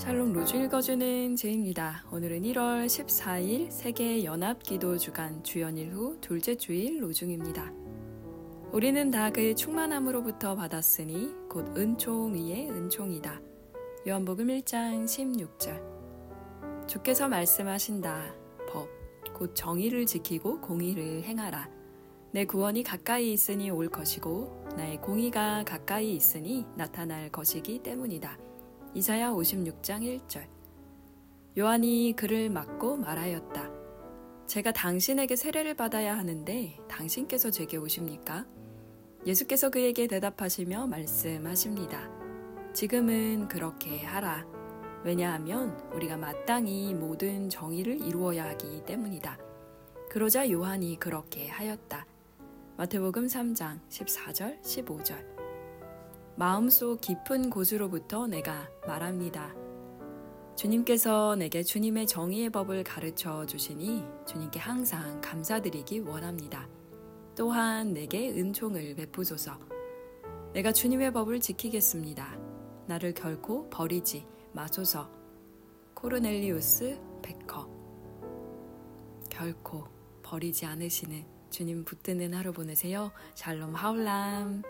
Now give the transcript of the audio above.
샬롬 로주 읽어주는 제입니다. 오늘은 1월 14일 세계 연합 기도 주간 주연일 후 둘째 주일 로중입니다. 우리는 다 그의 충만함으로부터 받았으니 곧 은총 위에 은총이다. 요한복음 1장 16절. 주께서 말씀하신다. 법, 곧 정의를 지키고 공의를 행하라. 내 구원이 가까이 있으니 올 것이고 나의 공의가 가까이 있으니 나타날 것이기 때문이다. 이사야 56장 1절. 요한이 그를 맞고 말하였다. 제가 당신에게 세례를 받아야 하는데 당신께서 제게 오십니까? 예수께서 그에게 대답하시며 말씀하십니다. 지금은 그렇게 하라. 왜냐하면 우리가 마땅히 모든 정의를 이루어야 하기 때문이다. 그러자 요한이 그렇게 하였다. 마태복음 3장 14절 15절. 마음속 깊은 곳으로부터 내가 말합니다. 주님께서 내게 주님의 정의의 법을 가르쳐 주시니 주님께 항상 감사드리기 원합니다. 또한 내게 은총을 베푸소서. 내가 주님의 법을 지키겠습니다. 나를 결코 버리지 마소서. 코르넬리우스 베커. 결코 버리지 않으시는 주님 붙드는 하루 보내세요. 샬롬 하울람.